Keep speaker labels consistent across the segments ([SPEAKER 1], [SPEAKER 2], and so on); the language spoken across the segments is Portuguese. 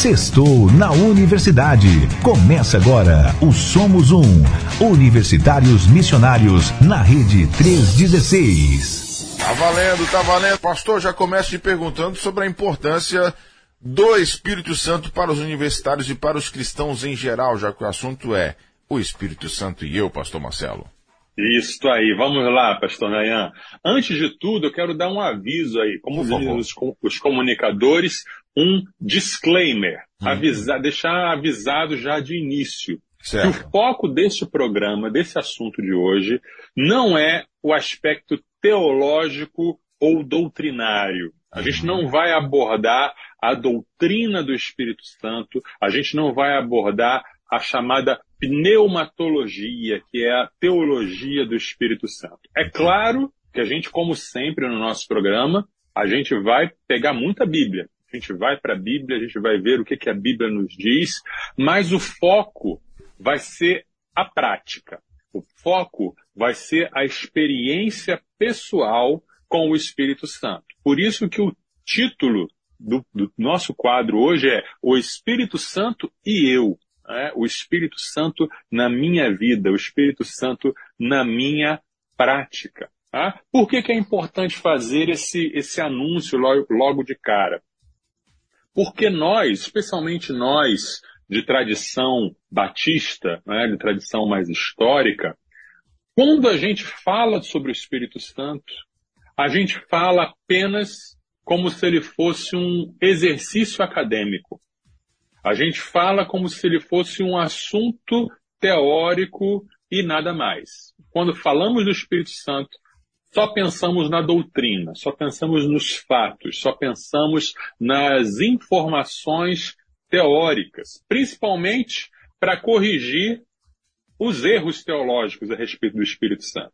[SPEAKER 1] Sextou na Universidade. Começa agora o Somos Um. Universitários Missionários na Rede 316.
[SPEAKER 2] Tá valendo, tá valendo. Pastor, já começo te perguntando sobre a importância do Espírito Santo para os universitários e para os cristãos em geral, já que o assunto é o Espírito Santo e eu, Pastor Marcelo.
[SPEAKER 3] Isso aí, vamos lá, pastor Nayan. Antes de tudo, eu quero dar um aviso aí, como os, os, comunicadores, um disclaimer, hum. avisar, deixar avisado já de início. Certo. Que o foco deste programa, desse assunto de hoje, não é o aspecto teológico ou doutrinário. A gente não vai abordar a doutrina do Espírito Santo, a gente não vai abordar a chamada pneumatologia, que é a teologia do Espírito Santo. É claro que a gente, como sempre no nosso programa, a gente vai pegar muita Bíblia. A gente vai para a Bíblia, a gente vai ver o que, que a Bíblia nos diz, mas o foco vai ser a prática. O foco vai ser a experiência pessoal com o Espírito Santo. Por isso que o título do, do nosso quadro hoje é O Espírito Santo e Eu é, o Espírito Santo na minha vida, o Espírito Santo na minha prática. Tá? Por que, que é importante fazer esse, esse anúncio logo, logo de cara? Porque nós, especialmente nós de tradição batista, né, de tradição mais histórica, quando a gente fala sobre o Espírito Santo, a gente fala apenas como se ele fosse um exercício acadêmico. A gente fala como se ele fosse um assunto teórico e nada mais. Quando falamos do Espírito Santo, só pensamos na doutrina, só pensamos nos fatos, só pensamos nas informações teóricas, principalmente para corrigir os erros teológicos a respeito do Espírito Santo.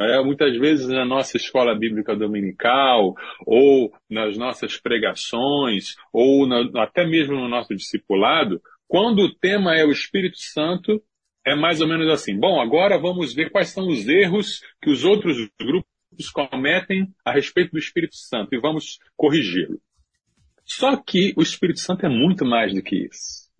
[SPEAKER 3] É, muitas vezes na nossa escola bíblica dominical, ou nas nossas pregações, ou na, até mesmo no nosso discipulado, quando o tema é o Espírito Santo, é mais ou menos assim. Bom, agora vamos ver quais são os erros que os outros grupos cometem a respeito do Espírito Santo e vamos corrigi-lo. Só que o Espírito Santo é muito mais do que isso.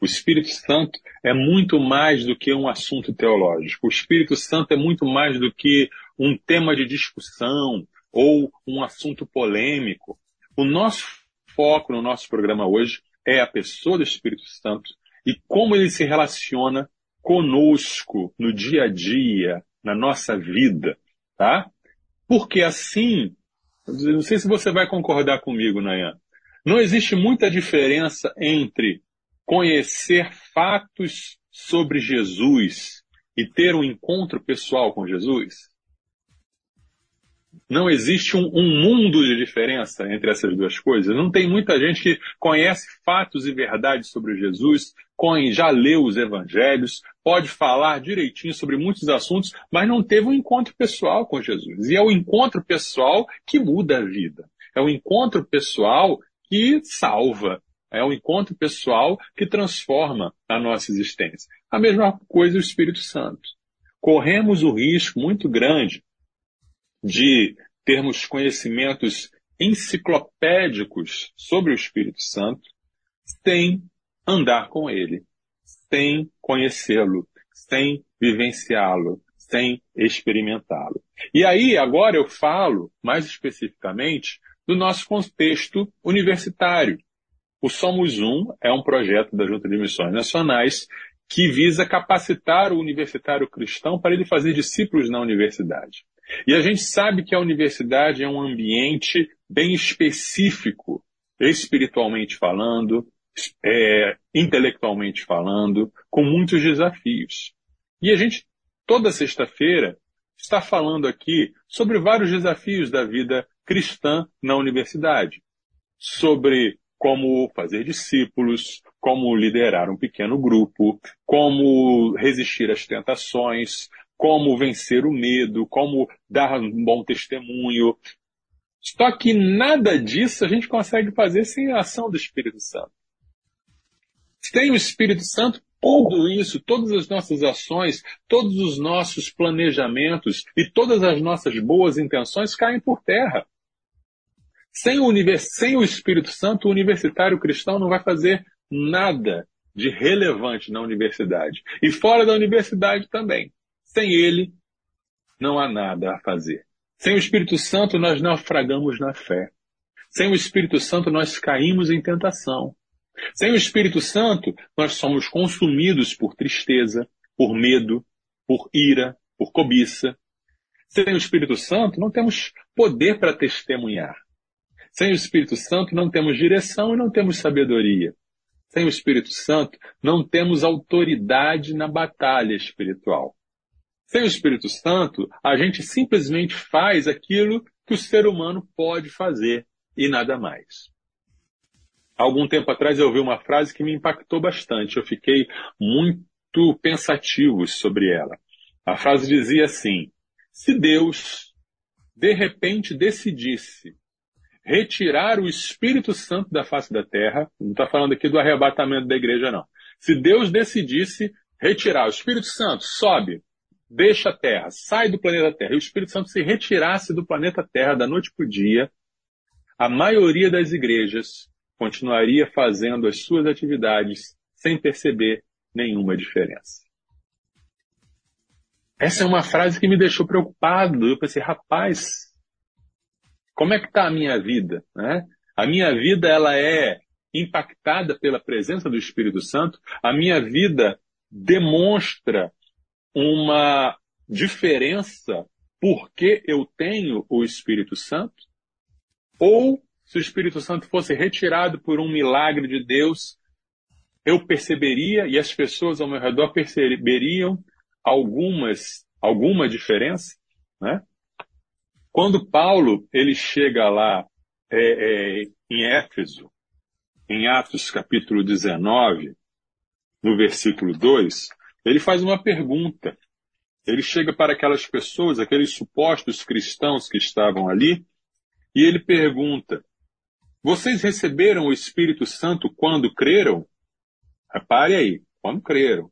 [SPEAKER 3] O Espírito Santo é muito mais do que um assunto teológico. O Espírito Santo é muito mais do que um tema de discussão ou um assunto polêmico. O nosso foco no nosso programa hoje é a pessoa do Espírito Santo e como ele se relaciona conosco no dia a dia, na nossa vida, tá? Porque assim, não sei se você vai concordar comigo, Nayan, não existe muita diferença entre conhecer fatos sobre Jesus e ter um encontro pessoal com Jesus? Não existe um, um, mundo de diferença entre essas duas coisas. Não tem muita gente que conhece fatos e verdades sobre Jesus, já leu os evangelhos, pode falar direitinho sobre muitos assuntos, mas não teve um encontro pessoal com Jesus. E é o encontro pessoal que muda a vida. É o encontro pessoal que salva. É o encontro pessoal que transforma a nossa existência. A mesma coisa o Espírito Santo. Corremos o risco muito grande de termos conhecimentos enciclopédicos sobre o Espírito Santo sem andar com ele, sem conhecê-lo, sem vivenciá-lo, sem experimentá-lo. E aí, agora eu falo mais especificamente do nosso contexto universitário. O Somos Um é um projeto da Junta de Missões Nacionais que visa capacitar o universitário cristão para ele fazer discípulos na universidade. E a gente sabe que a universidade é um ambiente bem específico, espiritualmente falando, é, intelectualmente falando, com muitos desafios. E a gente, toda sexta-feira, está falando aqui sobre vários desafios da vida cristã na universidade. Sobre como fazer discípulos, como liderar um pequeno grupo, como resistir às tentações, como vencer o medo, como dar um bom testemunho. Só que nada disso a gente consegue fazer sem a ação do Espírito Santo. Sem o Espírito Santo, tudo isso, todas as nossas ações, todos os nossos planejamentos e todas as nossas boas intenções caem por terra. Sem o. Sem o Espírito Santo, o universitário cristão não vai fazer nada de relevante na universidade. E fora da universidade também. Sem ele, não há nada a fazer. Sem o Espírito Santo, nós naufragamos na fé. Sem o Espírito Santo, nós caímos em tentação. Sem o Espírito Santo, nós somos consumidos por tristeza, por medo, por ira, por cobiça. Sem o Espírito Santo, não temos poder para testemunhar. Sem o Espírito Santo, não temos direção e não temos sabedoria. Sem o Espírito Santo, não temos autoridade na batalha espiritual. Sem o Espírito Santo, a gente simplesmente faz aquilo que o ser humano pode fazer e nada mais. Algum tempo atrás eu ouvi uma frase que me impactou bastante. Eu fiquei muito pensativo sobre ela. A frase dizia assim: se Deus de repente decidisse retirar o Espírito Santo da face da terra, não está falando aqui do arrebatamento da igreja, não. Se Deus decidisse retirar o Espírito Santo, sobe, deixa a terra, sai do planeta Terra, e o Espírito Santo se retirasse do planeta Terra da noite para o dia, a maioria das igrejas continuaria fazendo as suas atividades sem perceber nenhuma diferença. Essa é uma frase que me deixou preocupado. Eu pensei, rapaz, como é que está a minha vida? Né? A minha vida ela é impactada pela presença do Espírito Santo. A minha vida demonstra uma diferença porque eu tenho o Espírito Santo? Ou se o Espírito Santo fosse retirado por um milagre de Deus, eu perceberia e as pessoas ao meu redor perceberiam algumas, alguma diferença, né? Quando Paulo ele chega lá é, é, em Éfeso, em Atos capítulo 19, no versículo 2, ele faz uma pergunta. Ele chega para aquelas pessoas, aqueles supostos cristãos que estavam ali, e ele pergunta: Vocês receberam o Espírito Santo quando creram? Repare aí, quando creram.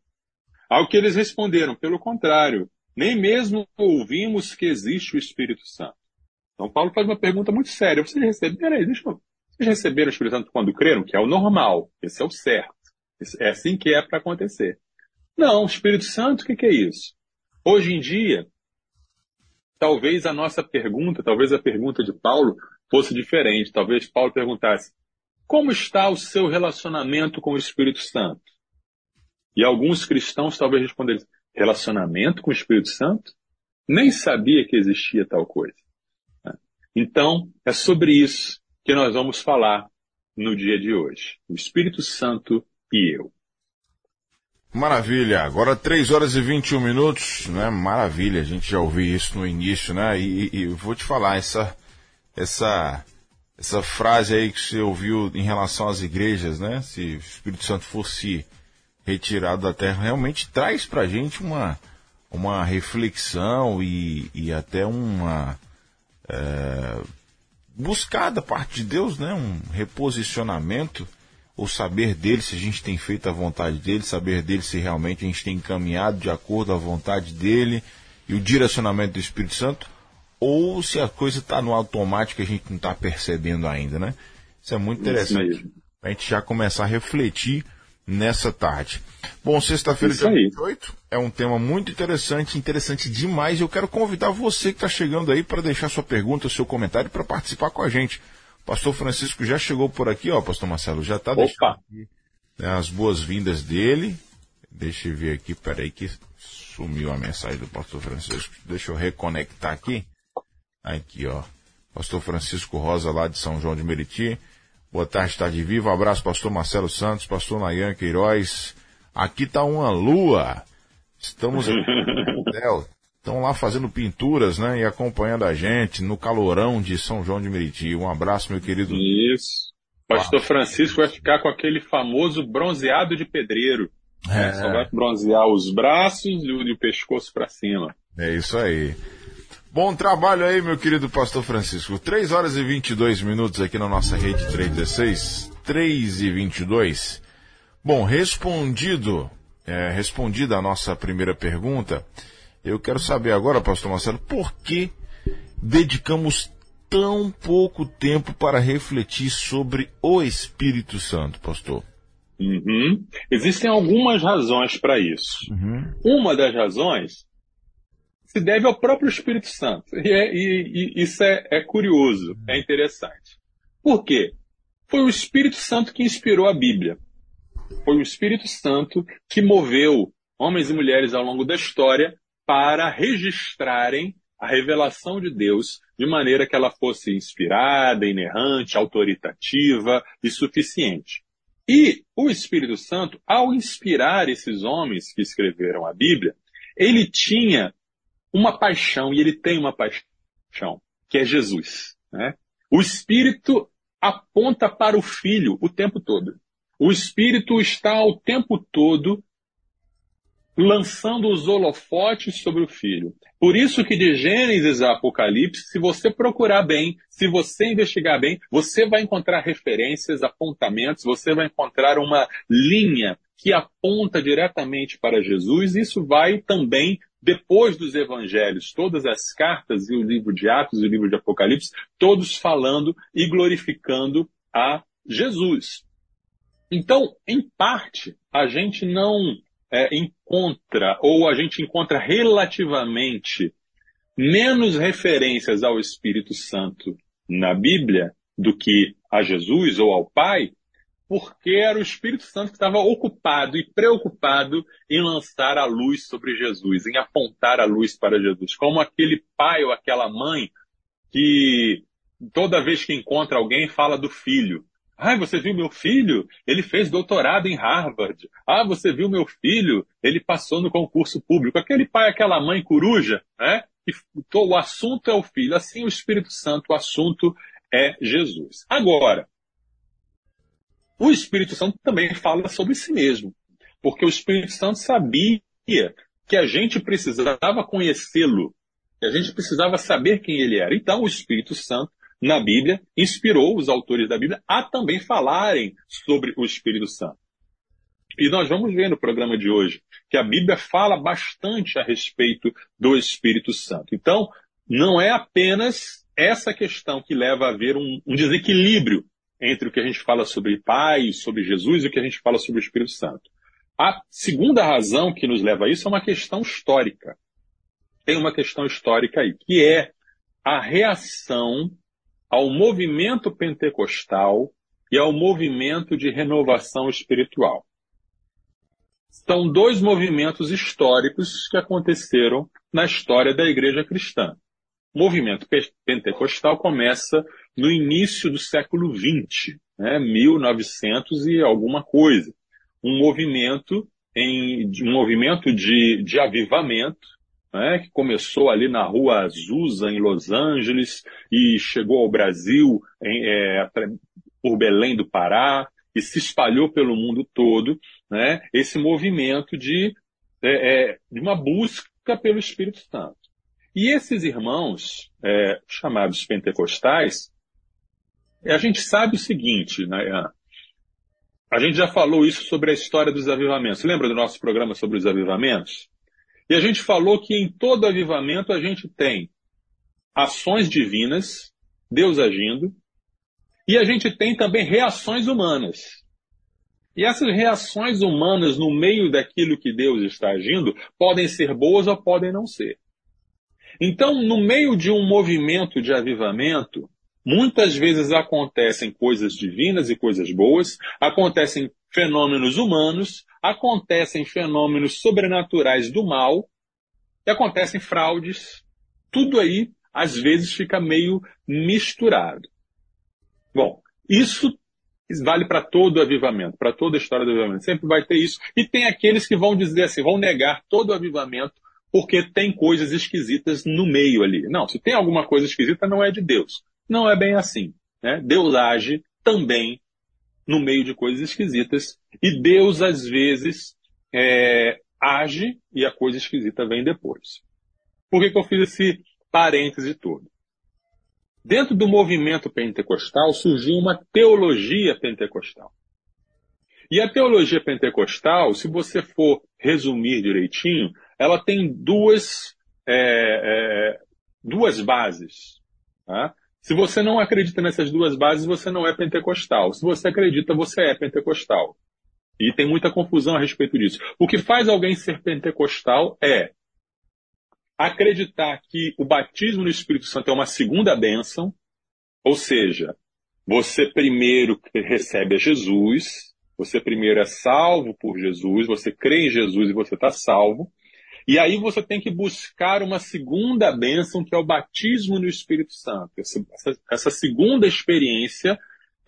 [SPEAKER 3] Ao que eles responderam, pelo contrário, nem mesmo ouvimos que existe o Espírito Santo. Então Paulo faz uma pergunta muito séria. Vocês receberam, deixa eu, vocês receberam o Espírito Santo quando creram? Que é o normal, esse é o certo. É assim que é para acontecer. Não, Espírito Santo, o que, que é isso? Hoje em dia, talvez a nossa pergunta, talvez a pergunta de Paulo fosse diferente. Talvez Paulo perguntasse: como está o seu relacionamento com o Espírito Santo? E alguns cristãos talvez respondessem: relacionamento com o Espírito Santo? Nem sabia que existia tal coisa. Então, é sobre isso que nós vamos falar no dia de hoje. O Espírito Santo e eu.
[SPEAKER 2] Maravilha. Agora 3 horas e 21 minutos, né? Maravilha. A gente já ouviu isso no início, né? E, e, vou te falar, essa, essa, essa frase aí que você ouviu em relação às igrejas, né? Se o Espírito Santo fosse retirado da terra, realmente traz pra gente uma, uma reflexão e, e até uma é, buscada parte de Deus, né? Um reposicionamento o saber dele, se a gente tem feito a vontade dele, saber dele se realmente a gente tem caminhado de acordo à vontade dele e o direcionamento do Espírito Santo, ou se a coisa está no automático e a gente não está percebendo ainda, né? Isso é muito interessante. A gente já começar a refletir nessa tarde. Bom, sexta-feira, dia 28, é um tema muito interessante, interessante demais. Eu quero convidar você que está chegando aí para deixar sua pergunta, seu comentário, para participar com a gente. Pastor Francisco já chegou por aqui, ó, Pastor Marcelo, já está deixando aqui, né, as boas-vindas dele. Deixa eu ver aqui, peraí que sumiu a mensagem do Pastor Francisco. Deixa eu reconectar aqui. Aqui, ó. Pastor Francisco Rosa, lá de São João de Meriti. Boa tarde, está de vivo. Um abraço, Pastor Marcelo Santos, Pastor Nayan Queiroz. Aqui está uma lua. Estamos aqui estão lá fazendo pinturas, né? E acompanhando a gente no calorão de São João de Meriti. Um abraço, meu querido.
[SPEAKER 3] Isso. Pastor Francisco vai ficar com aquele famoso bronzeado de pedreiro. É. Só vai bronzear os braços e o, pescoço para cima.
[SPEAKER 2] É isso aí. Bom trabalho aí, meu querido Pastor Francisco. 3 horas e 22 minutos aqui na nossa rede 316. 3 e 22. Bom, respondido, é, respondida a nossa primeira pergunta, eu quero saber agora, pastor Marcelo, por que dedicamos tão pouco tempo para refletir sobre o Espírito Santo, pastor?
[SPEAKER 3] Uhum. Existem algumas razões para isso. Uhum. Uma das razões se deve ao próprio Espírito Santo. E, é, e, e isso é, é curioso, é interessante. Por quê? Foi o Espírito Santo que inspirou a Bíblia. Foi o Espírito Santo que moveu homens e mulheres ao longo da história para registrarem a revelação de Deus de maneira que ela fosse inspirada, inerrante, autoritativa e suficiente. E o Espírito Santo, ao inspirar esses homens que escreveram a Bíblia, ele tinha uma paixão, e ele tem uma paixão, que é Jesus. Né? O Espírito aponta para o Filho o tempo todo. O Espírito está o tempo todo lançando os holofotes sobre o Filho. Por isso que de Gênesis a Apocalipse, se você procurar bem, se você investigar bem, você vai encontrar referências, apontamentos, você vai encontrar uma linha que aponta diretamente para Jesus. Isso vai também depois dos evangelhos, todas as cartas e o livro de Atos e o livro de Apocalipse, todos falando e glorificando a Jesus. Então, em parte, a gente não é, encontra, ou a gente encontra relativamente menos referências ao Espírito Santo na Bíblia do que a Jesus ou ao Pai, porque era o Espírito Santo que estava ocupado e preocupado em lançar a luz sobre Jesus, em apontar a luz para Jesus, como aquele pai ou aquela mãe que toda vez que encontra alguém fala do filho. Ah, você viu meu filho? Ele fez doutorado em Harvard. Ah, você viu meu filho? Ele passou no concurso público. Aquele pai, aquela mãe coruja, né? Que o assunto é o filho. Assim, o Espírito Santo, o assunto é Jesus. Agora, o Espírito Santo também fala sobre si mesmo, porque o Espírito Santo sabia que a gente precisava conhecê-lo, que a gente precisava saber quem ele era. Então, o Espírito Santo, na Bíblia, inspirou os autores da Bíblia a também falarem sobre o Espírito Santo. E nós vamos ver no programa de hoje que a Bíblia fala bastante a respeito do Espírito Santo. Então, não é apenas essa questão que leva a haver um, um desequilíbrio entre o que a gente fala sobre Pai, sobre Jesus e o que a gente fala sobre o Espírito Santo. A segunda razão que nos leva a isso é uma questão histórica. Tem uma questão histórica aí, que é a reação ao movimento pentecostal e ao movimento de renovação espiritual. São dois movimentos históricos que aconteceram na história da igreja cristã. O movimento pentecostal começa no início do século XX, né, 1900 e alguma coisa. Um movimento, em, um movimento de, de avivamento, né, que começou ali na rua Azusa, em Los Angeles, e chegou ao Brasil em, é, por Belém do Pará, e se espalhou pelo mundo todo, né, esse movimento de, é, é, de uma busca pelo Espírito Santo. E esses irmãos, é, chamados pentecostais, a gente sabe o seguinte, né? A gente já falou isso sobre a história dos avivamentos. Lembra do nosso programa sobre os avivamentos? E a gente falou que em todo avivamento a gente tem ações divinas, Deus agindo, e a gente tem também reações humanas. E essas reações humanas no meio daquilo que Deus está agindo podem ser boas ou podem não ser. Então, no meio de um movimento de avivamento, Muitas vezes acontecem coisas divinas e coisas boas, acontecem fenômenos humanos, acontecem fenômenos sobrenaturais do mal, e acontecem fraudes. Tudo aí, às vezes, fica meio misturado. Bom, isso vale para todo o avivamento, para toda a história do avivamento. Sempre vai ter isso. E tem aqueles que vão dizer assim, vão negar todo o avivamento porque tem coisas esquisitas no meio ali. Não, se tem alguma coisa esquisita, não é de Deus. Não é bem assim. Né? Deus age também no meio de coisas esquisitas e Deus, às vezes, é, age e a coisa esquisita vem depois. Por que, que eu fiz esse parêntese todo? Dentro do movimento pentecostal surgiu uma teologia pentecostal. E a teologia pentecostal, se você for resumir direitinho, ela tem duas, é, é, duas bases. Tá? Se você não acredita nessas duas bases, você não é pentecostal. Se você acredita, você é pentecostal. E tem muita confusão a respeito disso. O que faz alguém ser pentecostal é acreditar que o batismo no Espírito Santo é uma segunda bênção, ou seja, você primeiro recebe a Jesus, você primeiro é salvo por Jesus, você crê em Jesus e você está salvo. E aí você tem que buscar uma segunda bênção, que é o batismo no Espírito Santo. Essa, essa, segunda experiência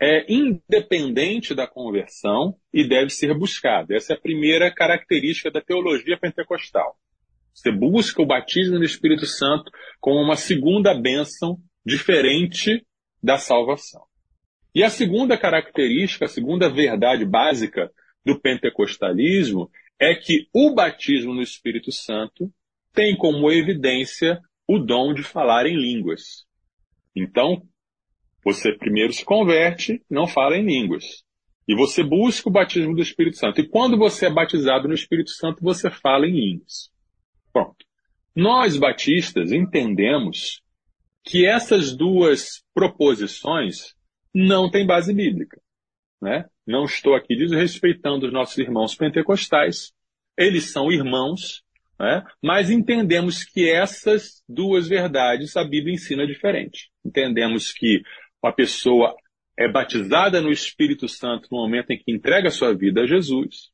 [SPEAKER 3] é independente da conversão e deve ser buscada. Essa é a primeira característica da teologia pentecostal. Você busca o batismo no Espírito Santo como uma segunda bênção diferente da salvação. E a segunda característica, a segunda verdade básica do pentecostalismo é que o batismo no Espírito Santo tem como evidência o dom de falar em línguas. Então, você primeiro se converte, não fala em línguas. E você busca o batismo do Espírito Santo. E quando você é batizado no Espírito Santo, você fala em línguas. Pronto. Nós batistas entendemos que essas duas proposições não têm base bíblica. Né? Não estou aqui desrespeitando os nossos irmãos pentecostais, eles são irmãos, né? mas entendemos que essas duas verdades a Bíblia ensina diferente. Entendemos que a pessoa é batizada no Espírito Santo no momento em que entrega sua vida a Jesus,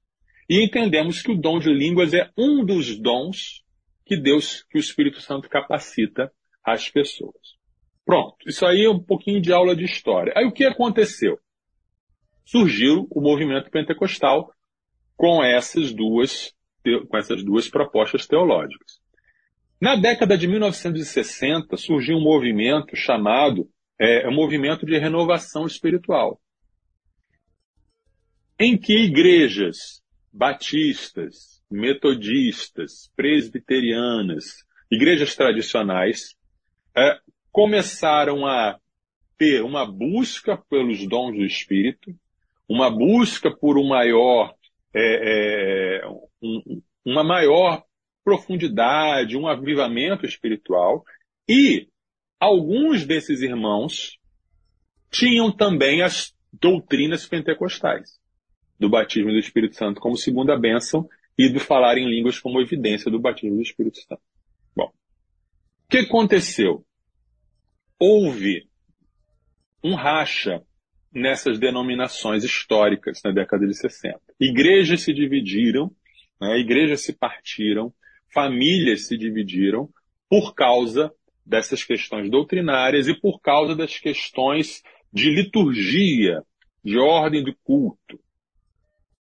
[SPEAKER 3] e entendemos que o dom de línguas é um dos dons que Deus, que o Espírito Santo capacita as pessoas. Pronto, isso aí é um pouquinho de aula de história. Aí o que aconteceu? Surgiu o movimento pentecostal com essas duas, com essas duas propostas teológicas. Na década de 1960 surgiu um movimento chamado é, um movimento de renovação espiritual, em que igrejas batistas, metodistas, presbiterianas, igrejas tradicionais, é, começaram a ter uma busca pelos dons do Espírito, uma busca por um maior, é, é, um, uma maior profundidade, um avivamento espiritual, e alguns desses irmãos tinham também as doutrinas pentecostais do batismo do Espírito Santo como segunda bênção e do falar em línguas como evidência do batismo do Espírito Santo. Bom, o que aconteceu? Houve um racha nessas denominações históricas na década de 60. Igrejas se dividiram, né, igrejas se partiram, famílias se dividiram por causa dessas questões doutrinárias e por causa das questões de liturgia, de ordem do culto.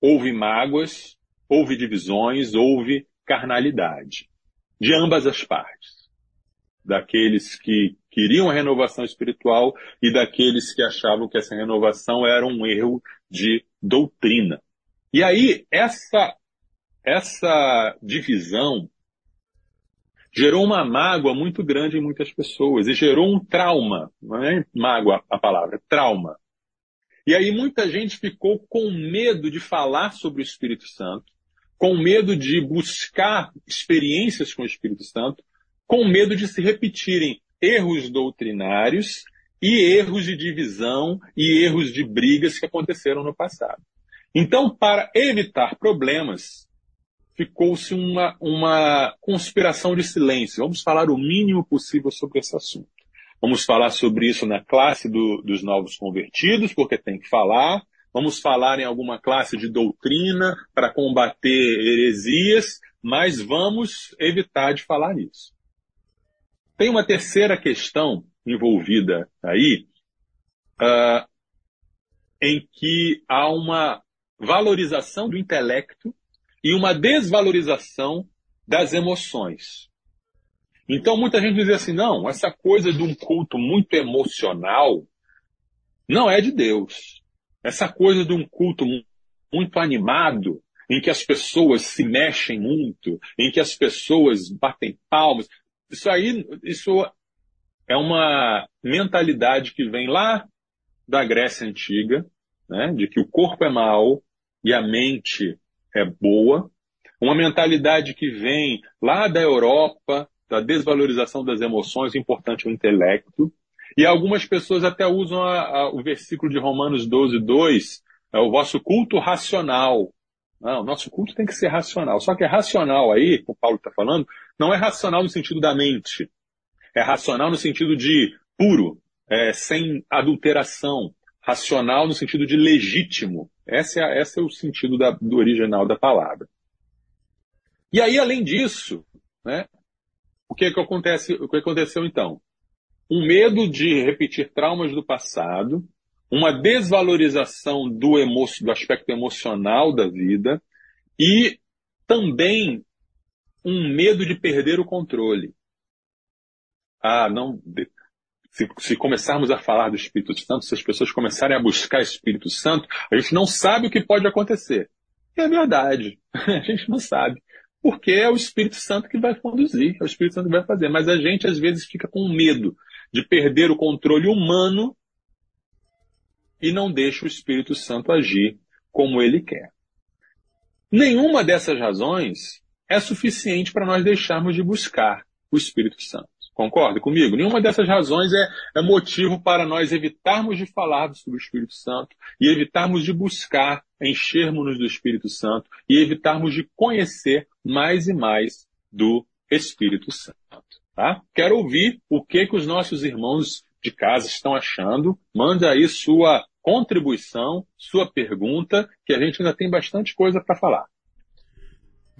[SPEAKER 3] Houve mágoas, houve divisões, houve carnalidade. De ambas as partes. Daqueles que queriam a renovação espiritual e daqueles que achavam que essa renovação era um erro de doutrina. E aí, essa, essa divisão gerou uma mágoa muito grande em muitas pessoas e gerou um trauma, não é mágoa a palavra, trauma. E aí muita gente ficou com medo de falar sobre o Espírito Santo, com medo de buscar experiências com o Espírito Santo, com medo de se repetirem erros doutrinários e erros de divisão e erros de brigas que aconteceram no passado. Então, para evitar problemas, ficou-se uma, uma conspiração de silêncio. Vamos falar o mínimo possível sobre esse assunto. Vamos falar sobre isso na classe do, dos novos convertidos, porque tem que falar. Vamos falar em alguma classe de doutrina para combater heresias, mas vamos evitar de falar nisso. Tem uma terceira questão envolvida aí, uh, em que há uma valorização do intelecto e uma desvalorização das emoções. Então muita gente diz assim, não, essa coisa de um culto muito emocional não é de Deus. Essa coisa de um culto muito animado, em que as pessoas se mexem muito, em que as pessoas batem palmas, isso aí, isso é uma mentalidade que vem lá da Grécia Antiga, né, de que o corpo é mau e a mente é boa, uma mentalidade que vem lá da Europa, da desvalorização das emoções, importante o intelecto, e algumas pessoas até usam a, a, o versículo de Romanos 12, 2, é o vosso culto racional, Não, nosso culto tem que ser racional. Só que é racional aí, como o Paulo está falando, não é racional no sentido da mente. É racional no sentido de puro, é, sem adulteração. Racional no sentido de legítimo. Esse é, esse é o sentido da, do original da palavra. E aí, além disso, né, o que, é que, acontece, o que aconteceu então? Um medo de repetir traumas do passado, uma desvalorização do, emo, do aspecto emocional da vida e também um medo de perder o controle. Ah, não. Se, se, começarmos a falar do Espírito Santo, se as pessoas começarem a buscar Espírito Santo, a gente não sabe o que pode acontecer. E é verdade. A gente não sabe. Porque é o Espírito Santo que vai conduzir, é o Espírito Santo que vai fazer. Mas a gente às vezes fica com medo de perder o controle humano e não deixa o Espírito Santo agir como ele quer. Nenhuma dessas razões é suficiente para nós deixarmos de buscar o Espírito Santo. Concorda comigo? Nenhuma dessas razões é, é, motivo para nós evitarmos de falar sobre o Espírito Santo e evitarmos de buscar enchermos-nos do Espírito Santo e evitarmos de conhecer mais e mais do Espírito Santo. Tá? Quero ouvir o que, que os nossos irmãos de casa estão achando. Manda aí sua contribuição, sua pergunta, que a gente ainda tem bastante coisa para falar.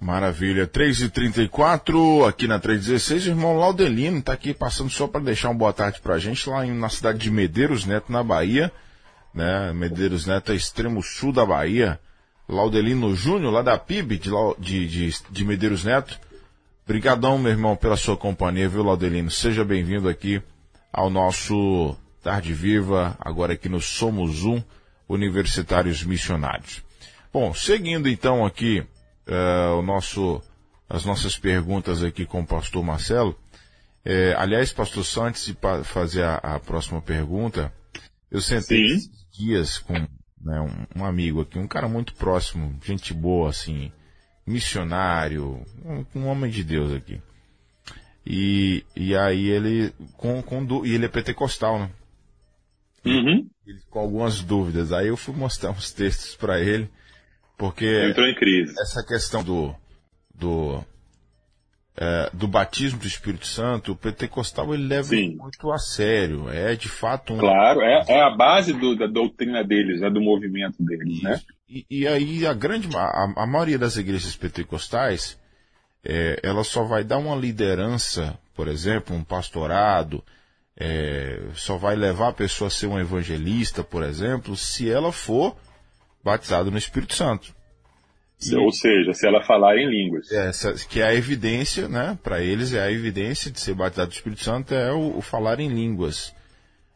[SPEAKER 2] Maravilha. 3h34, aqui na 316, o irmão Laudelino está aqui passando só para deixar uma boa tarde para a gente, lá na cidade de Medeiros Neto, na Bahia. Né? Medeiros Neto é extremo sul da Bahia. Laudelino Júnior, lá da PIB de, de, de, de Medeiros Neto. Obrigadão, meu irmão, pela sua companhia, viu, Laudelino? Seja bem-vindo aqui ao nosso Tarde Viva, agora aqui no Somos Um, Universitários Missionários. Bom, seguindo então aqui uh, o nosso, as nossas perguntas aqui com o pastor Marcelo. É, aliás, pastor, só antes de fazer a, a próxima pergunta, eu sentei esses dias com né, um, um, amigo aqui, um cara muito próximo, gente boa, assim, missionário, um, um homem de Deus aqui. E, e aí ele, com, com, e ele é pentecostal, né?
[SPEAKER 3] Uhum.
[SPEAKER 2] Ele, com algumas dúvidas. Aí eu fui mostrar uns textos para ele. Porque
[SPEAKER 3] entrou em crise.
[SPEAKER 2] Essa questão do do é, do batismo do Espírito Santo, o pentecostal ele leva Sim. muito a sério. É de fato um...
[SPEAKER 3] Claro, é, é a base do, da doutrina deles, né, do movimento deles, né?
[SPEAKER 2] E, e, aí a grande a, a maioria das igrejas pentecostais é, ela só vai dar uma liderança, por exemplo, um pastorado, é, só vai levar a pessoa a ser um evangelista, por exemplo, se ela for batizado no Espírito Santo.
[SPEAKER 3] E, Ou seja, se ela falar em línguas.
[SPEAKER 2] Essa, que é a evidência, né? Para eles é a evidência de ser batizado no Espírito Santo é o, o, falar em línguas.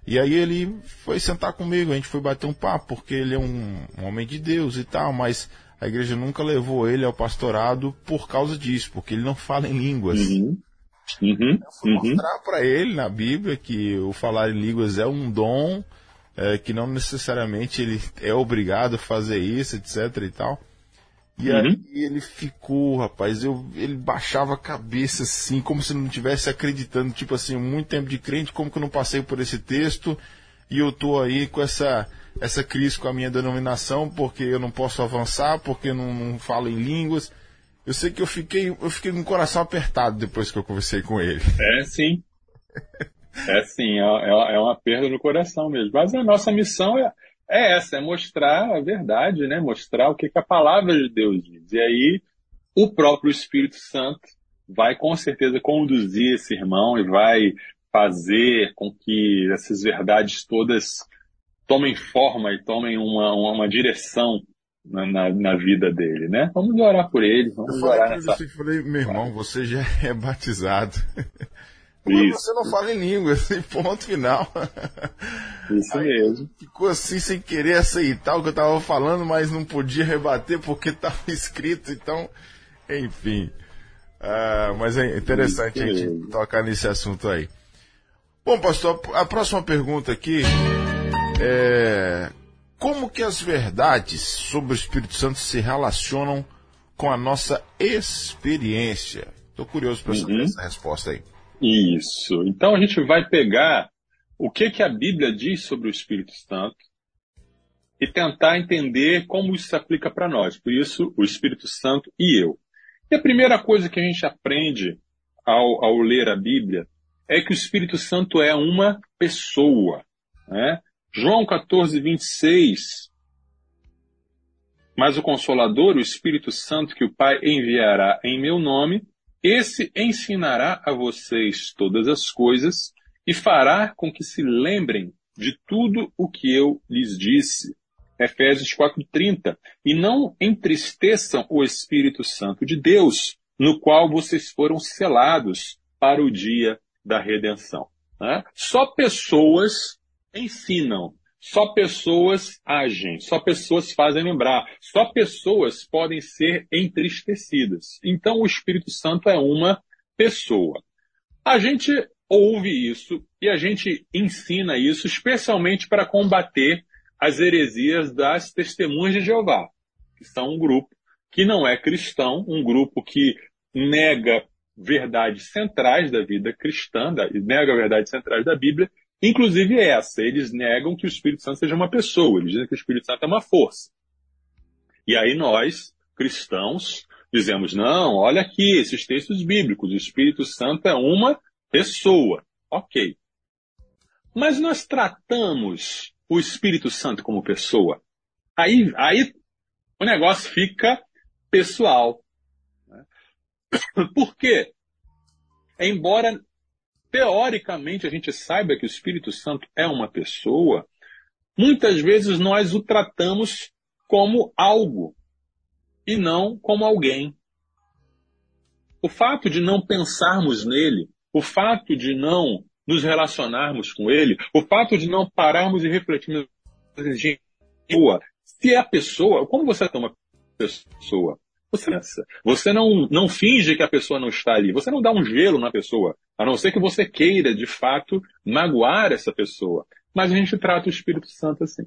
[SPEAKER 2] E aí ele foi sentar comigo, a gente foi bater um papo, porque ele é um, um homem de Deus e tal, mas a igreja nunca levou ele ao pastorado por causa disso, porque ele não fala em línguas.
[SPEAKER 3] Uhum. Uhum.
[SPEAKER 2] Eu fui uhum. mostrar para ele na Bíblia que o falar em línguas é um dom é, que não necessariamente ele é obrigado a fazer isso, etc e tal. E uhum. aí ele ficou, rapaz, eu, ele baixava a cabeça assim, como se não estivesse acreditando, tipo assim, muito tempo de crente, como que eu não passei por esse texto e eu tô aí com essa essa crise com a minha denominação, porque eu não posso avançar, porque eu não, não falo em línguas. Eu sei que eu fiquei, eu fiquei com o coração apertado depois que eu conversei com ele.
[SPEAKER 3] É, sim. É sim, é, é, é uma perda no coração mesmo. Mas a nossa missão é, é essa, é mostrar a verdade, né? Mostrar o que, que a palavra de Deus diz. E aí o próprio Espírito Santo vai com certeza conduzir esse irmão e vai fazer com que essas verdades todas tomem forma e tomem uma, uma, uma direção na, na, na, vida dele, né? Vamos orar por ele, vamos
[SPEAKER 2] eu
[SPEAKER 3] orar nessa...
[SPEAKER 2] Eu falei, meu irmão, você já é batizado. Mas você não fala em línguas, e ponto final.
[SPEAKER 3] Isso Aí, mesmo.
[SPEAKER 2] Ficou assim sem querer aceitar o que eu estava falando, mas não podia rebater porque estava escrito, então, enfim. Uh, mas é interessante Isso a gente mesmo. tocar nesse assunto aí. Bom, pastor, a próxima pergunta aqui é como que as verdades sobre o Espírito Santo se relacionam com a nossa experiência? Estou curioso para saber uhum. essa resposta aí.
[SPEAKER 3] Isso. Então a gente vai pegar o que, que a Bíblia diz sobre o Espírito Santo e tentar entender como isso se aplica para nós. Por isso, o Espírito Santo e eu. E a primeira coisa que a gente aprende ao, ao ler a Bíblia é que o Espírito Santo é uma pessoa. Né? João 14, 26. Mas o Consolador, o Espírito Santo, que o Pai enviará em meu nome, esse ensinará a vocês todas as coisas e fará com que se lembrem de tudo o que eu lhes disse. Efésios 4:30, e não entristeçam o Espírito Santo de Deus, no qual vocês foram selados para o dia da redenção. Né? Só pessoas ensinam, só pessoas agem, só pessoas fazem lembrar, só pessoas podem ser entristecidas. Então o Espírito Santo é uma pessoa. A gente ouve isso e a gente ensina isso especialmente para combater as heresias das testemunhas de Jeová, que são um grupo que não é cristão, um grupo que nega verdades centrais da vida cristã, nega verdades centrais da Bíblia, inclusive essa. Eles negam que o Espírito Santo seja uma pessoa, eles dizem que o Espírito Santo é uma força. E aí nós, cristãos, dizemos, não, olha aqui, esses textos bíblicos, o Espírito Santo é uma pessoa. Ok. Mas nós tratamos o Espírito Santo como pessoa, aí, aí o negócio fica pessoal. Né? Por quê? Embora teoricamente a gente saiba que o Espírito Santo é uma pessoa, muitas vezes nós o tratamos como algo e não como alguém. O fato de não pensarmos nele, o fato de não nos relacionarmos com ele, o fato de não pararmos e refletirmos, se é a pessoa, como você é uma pessoa? Você, você não, não finge que a pessoa não está ali, você não dá um gelo na pessoa, a não ser que você queira, de fato, magoar essa pessoa. Mas a gente trata o Espírito Santo assim.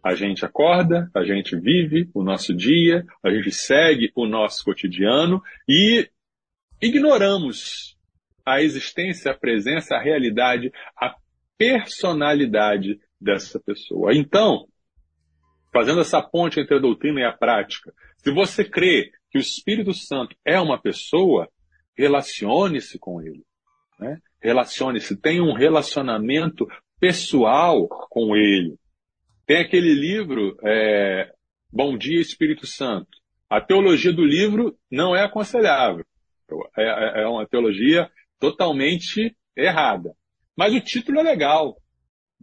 [SPEAKER 3] A gente acorda, a gente vive o nosso dia, a gente segue o nosso cotidiano e ignoramos a existência, a presença, a realidade, a personalidade dessa pessoa. Então, fazendo essa ponte entre a doutrina e a prática, se você crê que o Espírito Santo é uma pessoa, relacione-se com ele. Né? Relacione-se, tenha um relacionamento pessoal com ele. Tem aquele livro, é, Bom Dia Espírito Santo. A teologia do livro não é aconselhável. É, é, é uma teologia totalmente errada. Mas o título é legal.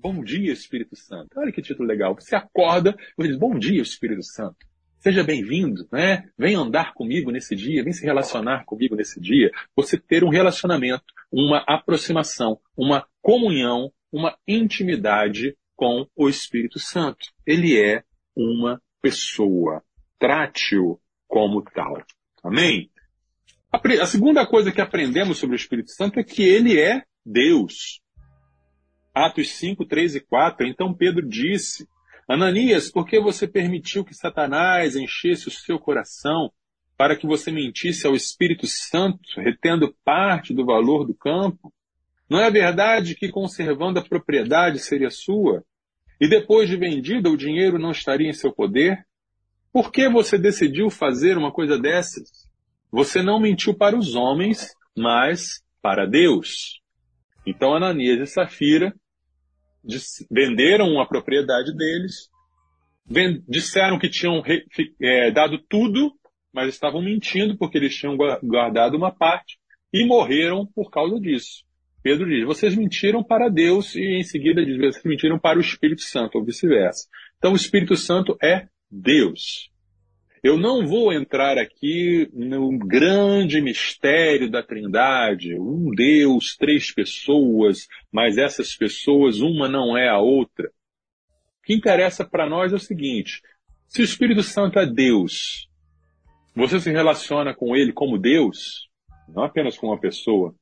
[SPEAKER 3] Bom dia, Espírito Santo. Olha que título legal. Você acorda e diz, bom dia, Espírito Santo. Seja bem-vindo, né? Vem andar comigo nesse dia, vem se relacionar comigo nesse dia. Você ter um relacionamento, uma aproximação, uma comunhão, uma intimidade com o Espírito Santo. Ele é uma pessoa. Trate-o como tal. Amém? A, a segunda coisa que aprendemos sobre o Espírito Santo é que ele é Deus. Atos 5, 3 e 4. Então Pedro disse: Ananias, por que você permitiu que Satanás enchesse o seu coração para que você mentisse ao Espírito Santo, retendo parte do valor do campo? Não é verdade que conservando a propriedade seria sua? E depois de vendida o dinheiro não estaria em seu poder? Por que você decidiu fazer uma coisa dessas? Você não mentiu para os homens, mas para Deus. Então Ananias e Safira venderam a propriedade deles, disseram que tinham é, dado tudo, mas estavam mentindo porque eles tinham guardado uma parte e morreram por causa disso. Pedro diz: vocês mentiram para Deus e em seguida diz: vocês mentiram para o Espírito Santo, ou vice-versa. Então o Espírito Santo é Deus. Eu não vou entrar aqui no grande mistério da Trindade, um Deus, três pessoas, mas essas pessoas, uma não é a outra. O que interessa para nós é o seguinte: se o Espírito Santo é Deus, você se relaciona com ele como Deus, não apenas com uma pessoa.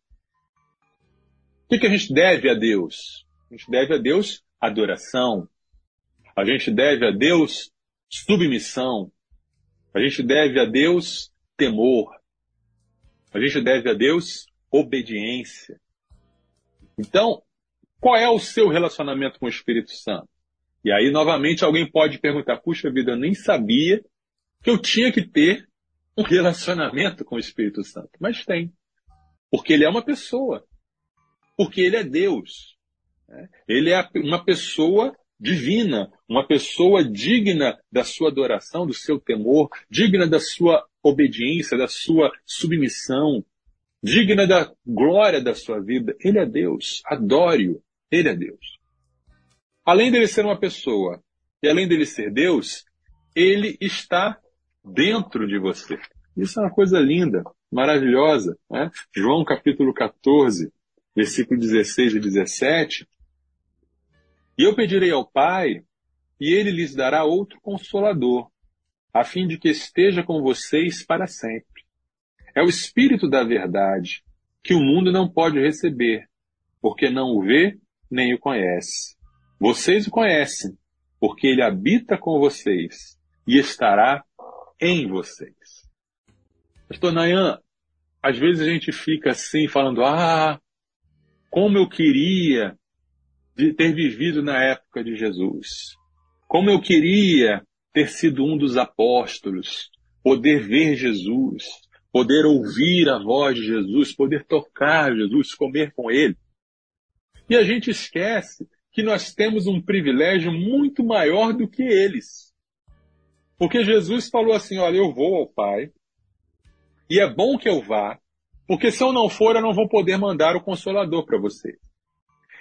[SPEAKER 3] O que, que a gente deve a Deus? A gente deve a Deus adoração. A gente deve a Deus submissão. A gente deve a Deus temor. A gente deve a Deus obediência. Então, qual é o seu relacionamento com o Espírito Santo? E aí, novamente, alguém pode perguntar: puxa vida, eu nem sabia que eu tinha que ter um relacionamento com o Espírito Santo. Mas tem. Porque ele é uma pessoa. Porque ele é Deus. Né? Ele é uma pessoa divina, uma pessoa digna da sua adoração, do seu temor, digna da sua obediência, da sua submissão, digna da glória da sua vida. Ele é Deus. Adore-o. Ele é Deus. Além dele ser uma pessoa e além dele ser Deus, ele está dentro de você. Isso é uma coisa linda, maravilhosa. Né? João capítulo 14, versículo 16 e 17. E eu pedirei ao Pai, e ele lhes dará outro consolador, a fim de que esteja com vocês para sempre. É o Espírito da verdade, que o mundo não pode receber, porque não o vê nem o conhece. Vocês o conhecem, porque ele habita com vocês e estará em vocês. Pastor Nayan, às vezes a gente fica assim falando, ah, como eu queria ter vivido na época de Jesus. Como eu queria ter sido um dos apóstolos, poder ver Jesus, poder ouvir a voz de Jesus, poder tocar Jesus, comer com Ele. E a gente esquece que nós temos um privilégio muito maior do que eles. Porque Jesus falou assim: olha, eu vou ao Pai, e é bom que eu vá, porque se eu não for, eu não vou poder mandar o Consolador para você.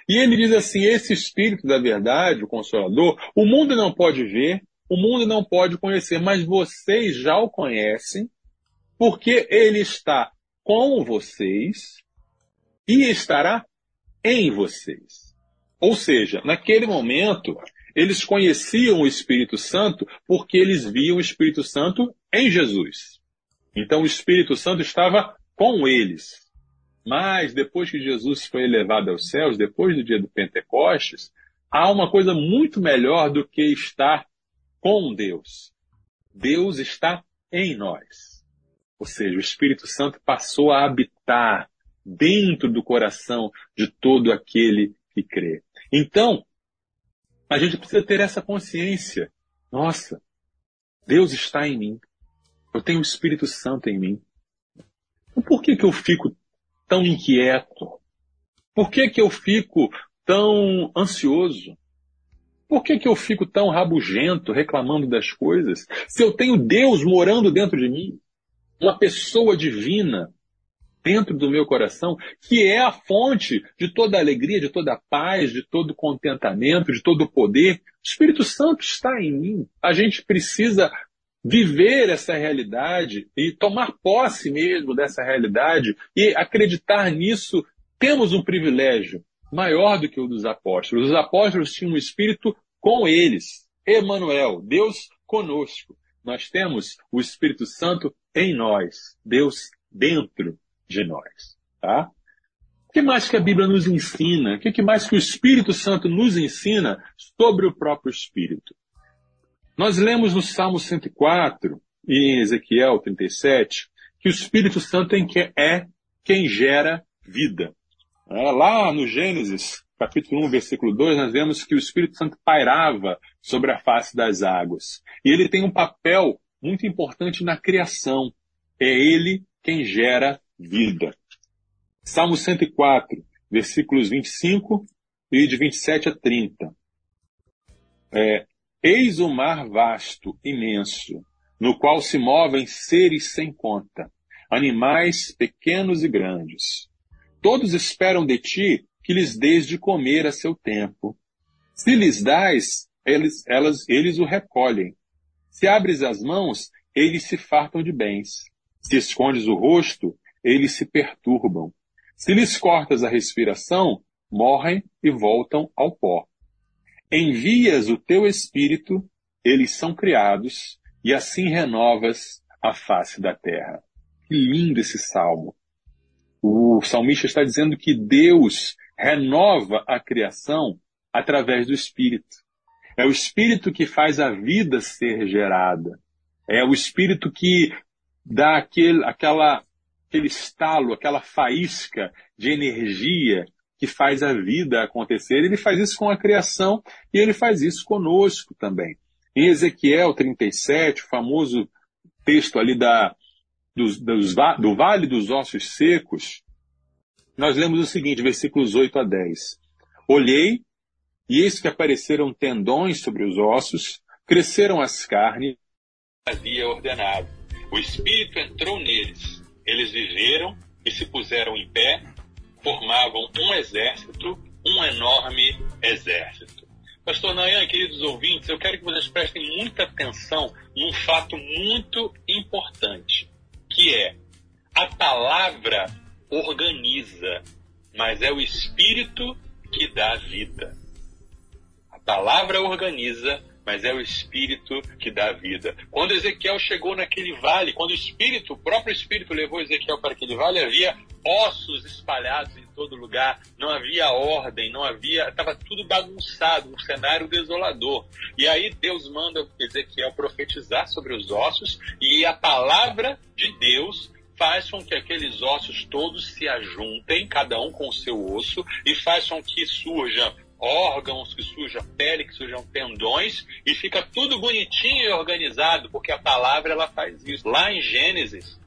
[SPEAKER 3] E ele diz assim: esse Espírito da verdade, o Consolador, o mundo não pode ver, o mundo não pode conhecer, mas vocês já o conhecem, porque ele está com vocês e estará em vocês. Ou seja, naquele momento, eles conheciam o Espírito Santo porque eles viam o Espírito Santo em Jesus. Então o Espírito Santo estava com eles. Mas depois que Jesus foi elevado aos céus, depois do dia do Pentecostes, há uma coisa muito melhor do que estar com Deus. Deus está em nós. Ou seja, o Espírito Santo passou a habitar dentro do coração de todo aquele que crê. Então, a gente precisa ter essa consciência. Nossa, Deus está em mim. Eu tenho o Espírito Santo em mim. Então, por que, que eu fico tão inquieto? Por que, que eu fico tão ansioso? Por que, que eu fico tão rabugento, reclamando das coisas? Se eu tenho Deus morando dentro de mim, uma pessoa divina dentro do meu coração, que é a fonte de toda alegria, de toda paz, de todo contentamento, de todo poder. O Espírito Santo está em mim. A gente precisa viver essa realidade e tomar posse mesmo dessa realidade e acreditar nisso, temos um privilégio maior do que o dos apóstolos. Os apóstolos tinham um espírito com eles. Emanuel, Deus conosco. Nós temos o Espírito Santo em nós, Deus dentro de nós, tá? O que mais que a Bíblia nos ensina? O que mais que o Espírito Santo nos ensina sobre o próprio Espírito? Nós lemos no Salmo 104 e em Ezequiel 37 que o Espírito Santo é quem gera vida. É, lá no Gênesis, capítulo 1, versículo 2, nós vemos que o Espírito Santo pairava sobre a face das águas. E ele tem um papel muito importante na criação. É ele quem gera vida. Salmo 104, versículos 25 e de 27 a 30. É, Eis o mar vasto, imenso, no qual se movem seres sem conta, animais pequenos e grandes. Todos esperam de ti que lhes dês de comer a seu tempo. Se lhes dás, eles, elas, eles o recolhem. Se abres as mãos, eles se fartam de bens. Se escondes o rosto, eles se perturbam. Se lhes cortas a respiração, morrem e voltam ao pó envias o teu espírito, eles são criados, e assim renovas a face da terra. Que lindo esse salmo. O salmista está dizendo que Deus renova a criação através do espírito. É o espírito que faz a vida ser gerada. É o espírito que dá aquele, aquela, aquele estalo, aquela faísca de energia que faz a vida acontecer. Ele faz isso com a criação e ele faz isso conosco também. Em Ezequiel 37, o famoso texto ali da, dos, dos, do Vale dos Ossos Secos, nós lemos o seguinte, versículos 8 a 10. Olhei, e eis que apareceram tendões sobre os ossos, cresceram as carnes, havia ordenado. O Espírito entrou neles. Eles viveram e se puseram em pé, formavam um exército, um enorme exército. Pastor Nayan, queridos ouvintes, eu quero que vocês prestem muita atenção num fato muito importante, que é a palavra organiza, mas é o Espírito que dá vida. A palavra organiza, mas é o Espírito que dá vida. Quando Ezequiel chegou naquele vale, quando o Espírito, o próprio Espírito levou Ezequiel para aquele vale, havia ossos espalhados em todo lugar, não havia ordem, não havia, estava tudo bagunçado, um cenário desolador. E aí Deus manda Ezequiel profetizar sobre os ossos e a palavra de Deus faz com que aqueles ossos todos se ajuntem, cada um com o seu osso, e faz com que surja órgãos, que surjam pele, que surjam tendões, e fica tudo bonitinho e organizado, porque a palavra ela faz isso. Lá em Gênesis,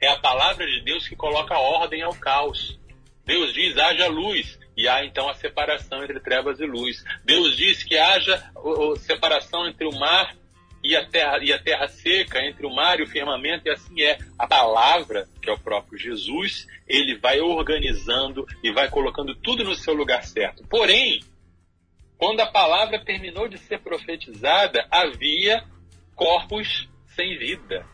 [SPEAKER 3] é a palavra de Deus que coloca ordem ao caos. Deus diz, haja luz, e há então a separação entre trevas e luz. Deus diz que haja separação entre o mar e a terra, e a terra seca, entre o mar e o firmamento, e assim é. A palavra, que é o próprio Jesus, ele vai organizando e vai colocando tudo no seu lugar certo. Porém, quando a palavra terminou de ser profetizada, havia corpos sem vida.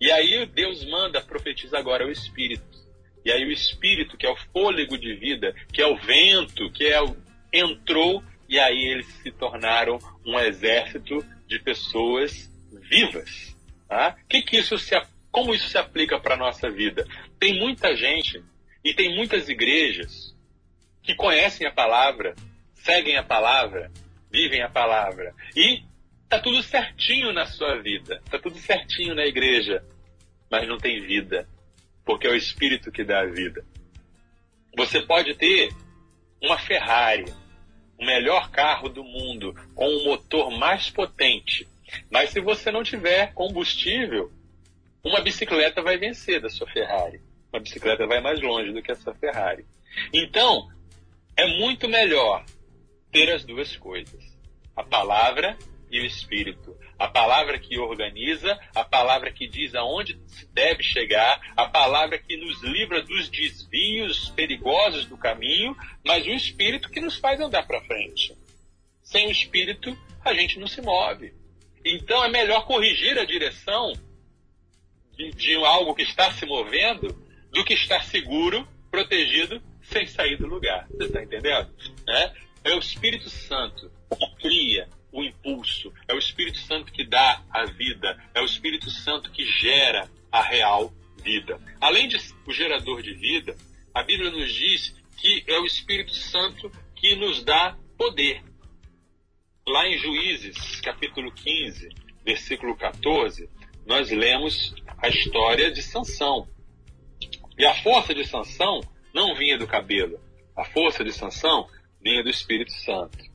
[SPEAKER 3] E aí Deus manda profetizar agora o Espírito. E aí o Espírito, que é o fôlego de vida, que é o vento, que é o entrou e aí eles se tornaram um exército de pessoas vivas. Tá? Que que isso se, como isso se aplica para a nossa vida? Tem muita gente e tem muitas igrejas que conhecem a palavra, seguem a palavra, vivem a palavra e tá tudo certinho na sua vida, tá tudo certinho na igreja, mas não tem vida, porque é o Espírito que dá a vida. Você pode ter uma Ferrari, o melhor carro do mundo, com o motor mais potente. Mas se você não tiver combustível, uma bicicleta vai vencer da sua Ferrari. Uma bicicleta vai mais longe do que a sua Ferrari. Então, é muito melhor ter as duas coisas: a palavra e o espírito. A palavra que organiza, a palavra que diz aonde se deve chegar, a palavra que nos livra dos desvios perigosos do caminho, mas o espírito que nos faz andar para frente. Sem o espírito, a gente não se move. Então é melhor corrigir a direção de, de algo que está se movendo do que estar seguro, protegido, sem sair do lugar. Você está entendendo? É? é o Espírito Santo que cria, o impulso, é o Espírito Santo que dá a vida, é o Espírito Santo que gera a real vida. Além de o gerador de vida, a Bíblia nos diz que é o Espírito Santo que nos dá poder. Lá em Juízes, capítulo 15, versículo 14, nós lemos a história de Sansão. E a força de Sansão não vinha do cabelo. A força de Sansão vinha do Espírito Santo.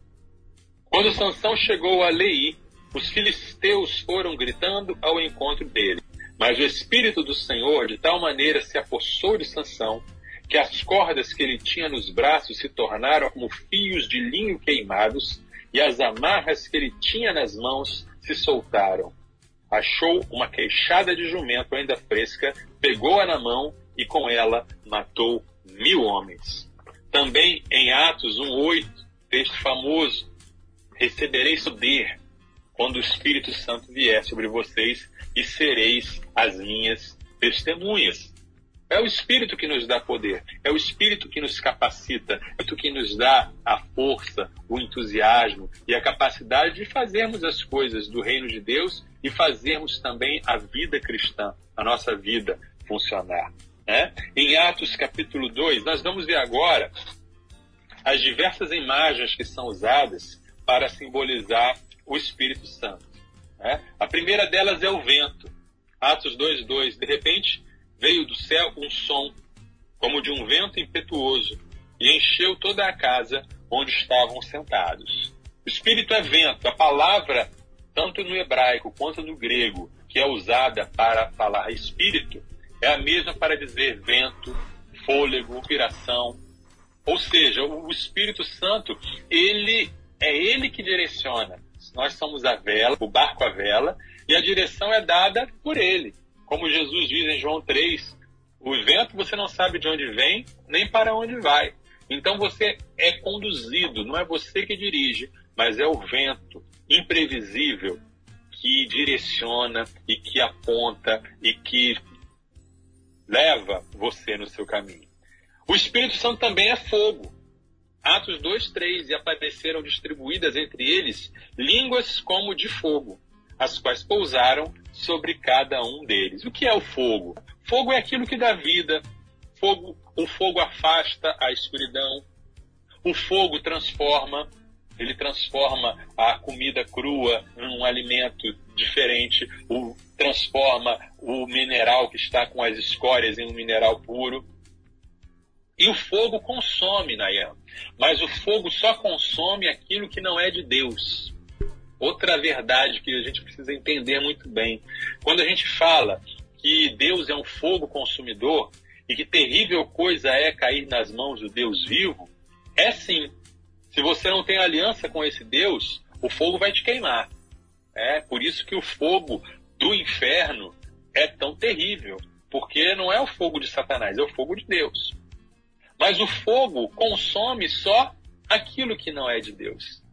[SPEAKER 3] Quando Sansão chegou a Lei, os filisteus foram gritando ao encontro dele. Mas o Espírito do Senhor de tal maneira se apossou de Sansão que as cordas que ele tinha nos braços se tornaram como fios de linho queimados e as amarras que ele tinha nas mãos se soltaram. Achou uma queixada de jumento ainda fresca, pegou-a na mão e com ela matou mil homens. Também em Atos 1,8, texto famoso, recebereis poder quando o Espírito Santo vier sobre vocês e sereis as minhas testemunhas. É o Espírito que nos dá poder, é o Espírito que nos capacita, é o que nos dá a força, o entusiasmo e a capacidade de fazermos as coisas do reino de Deus e fazermos também a vida cristã, a nossa vida funcionar. Né? Em Atos capítulo 2, nós vamos ver agora as diversas imagens que são usadas para simbolizar o Espírito Santo. Né? A primeira delas é o vento. Atos 2,2. De repente veio do céu um som, como de um vento impetuoso, e encheu toda a casa onde estavam sentados. O Espírito é vento. A palavra, tanto no hebraico quanto no grego, que é usada para falar Espírito, é a mesma para dizer vento, fôlego, inspiração. Ou seja, o Espírito Santo, ele é ele que direciona. Nós somos a vela, o barco a vela, e a direção é dada por ele. Como Jesus diz em João 3, o vento você não sabe de onde vem, nem para onde vai. Então você é conduzido, não é você que dirige, mas é o vento imprevisível que direciona e que aponta e que leva você no seu caminho. O Espírito Santo também é fogo. Atos 2, 3, e apareceram distribuídas entre eles línguas como de fogo, as quais pousaram sobre cada um deles. O que é o fogo? Fogo é aquilo que dá vida. Fogo, o fogo afasta a escuridão. O fogo transforma, ele transforma a comida crua num alimento diferente, o, transforma o mineral que está com as escórias em um mineral puro. E o fogo consome, Nayan. Mas o fogo só consome aquilo que não é de Deus. Outra verdade que a gente precisa entender muito bem. Quando a gente fala que Deus é um fogo consumidor e que terrível coisa é cair nas mãos do Deus vivo, é sim. Se você não tem aliança com esse Deus, o fogo vai te queimar. É por isso que o fogo do inferno é tão terrível, porque não é o fogo de Satanás, é o fogo de Deus. Mas o fogo consome só aquilo que não é de Deus.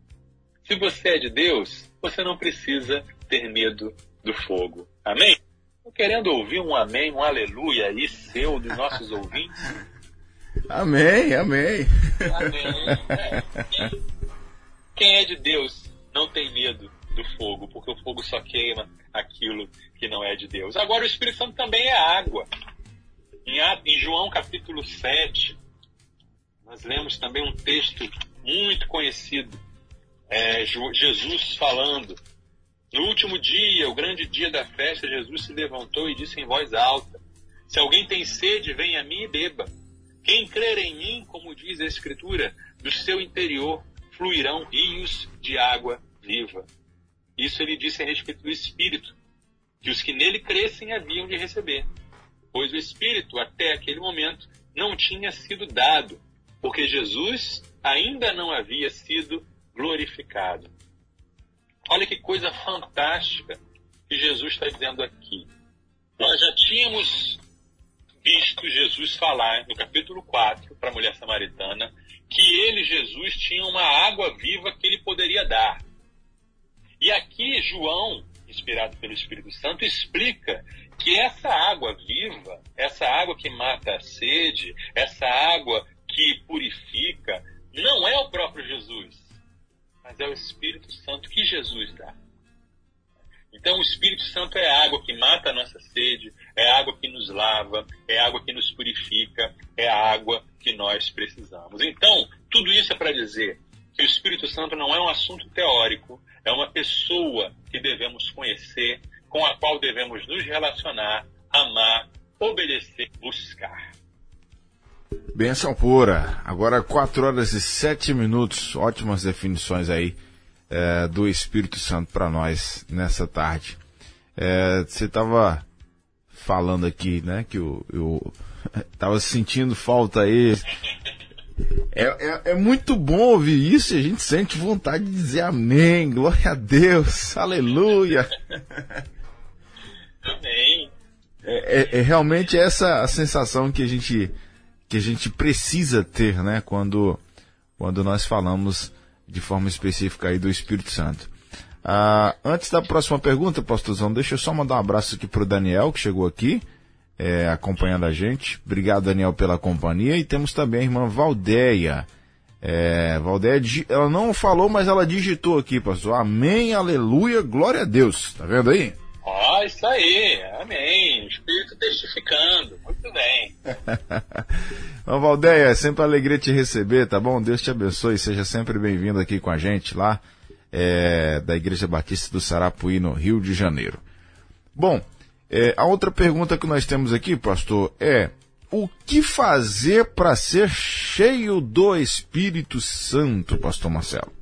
[SPEAKER 3] Se você é de Deus, você não precisa ter medo do fogo. Amém? Estou querendo ouvir um amém, um aleluia aí seu dos nossos ouvintes.
[SPEAKER 2] Amém, amém.
[SPEAKER 3] Amém. Quem é de Deus não tem medo do fogo, porque o fogo só queima aquilo que não é de Deus. Agora, o Espírito Santo também é água. Em, João capítulo 7, nós lemos também um texto muito conhecido, é, Jesus falando. No último dia, o grande dia da festa, Jesus se levantou e disse em voz alta: Se alguém tem sede, venha a mim e beba. Quem crer em mim, como diz a Escritura, do seu interior fluirão rios de água viva. Isso ele disse a respeito do Espírito, que os que nele crescem haviam de receber, pois o Espírito, até aquele momento, não tinha sido dado, porque Jesus ainda não havia sido glorificado. Olha que coisa fantástica que Jesus está dizendo aqui. Nós já tínhamos visto Jesus falar no capítulo 4 para a mulher samaritana que ele, Jesus, tinha uma água viva que ele poderia dar. E aqui João, inspirado pelo Espírito Santo, explica que essa água viva, essa água que mata a sede, essa água que purifica, não é o próprio Jesus, mas é o Espírito Santo que Jesus dá. Então, o Espírito Santo é a água que mata a nossa sede, é a água que nos lava, é a água que nos purifica, é a água que nós precisamos. Então, tudo isso é para dizer que o Espírito Santo não é um assunto teórico, é uma pessoa que devemos conhecer, com a qual devemos nos relacionar, amar, obedecer, buscar.
[SPEAKER 2] Benção pura. Agora 4 horas e 7 minutos. Ótimas definições aí é, do Espírito Santo para nós nessa tarde. É, você estava falando aqui, né, que eu, eu tava sentindo falta aí. É, é, é, muito bom ouvir isso e a gente sente vontade de dizer amém, glória a Deus, aleluia.
[SPEAKER 3] Amém.
[SPEAKER 2] É, é, é realmente essa a sensação que a gente que a gente precisa ter, né, quando, quando nós falamos de forma específica aí do Espírito Santo. Ah, antes da próxima pergunta, pastorzão, deixa eu só mandar um abraço aqui pro Daniel, que chegou aqui, é, acompanhando a gente. Obrigado, Daniel, pela companhia. E temos também a irmã Valdeia. É, Valdeia, ela não falou, mas ela digitou aqui, pastor. Amém, aleluia, glória a Deus. Tá vendo aí?
[SPEAKER 3] Ó, isso aí, amém. Espírito testificando, muito bem.
[SPEAKER 2] Ô, Valdeia, é sempre alegria te receber, tá bom? Deus te abençoe, seja sempre bem-vindo aqui com a gente lá é, da Igreja Batista do Sarapuí, no Rio de Janeiro. Bom, é, a outra pergunta que nós temos aqui, pastor, é o que fazer para ser cheio do Espírito Santo, Pastor Marcelo?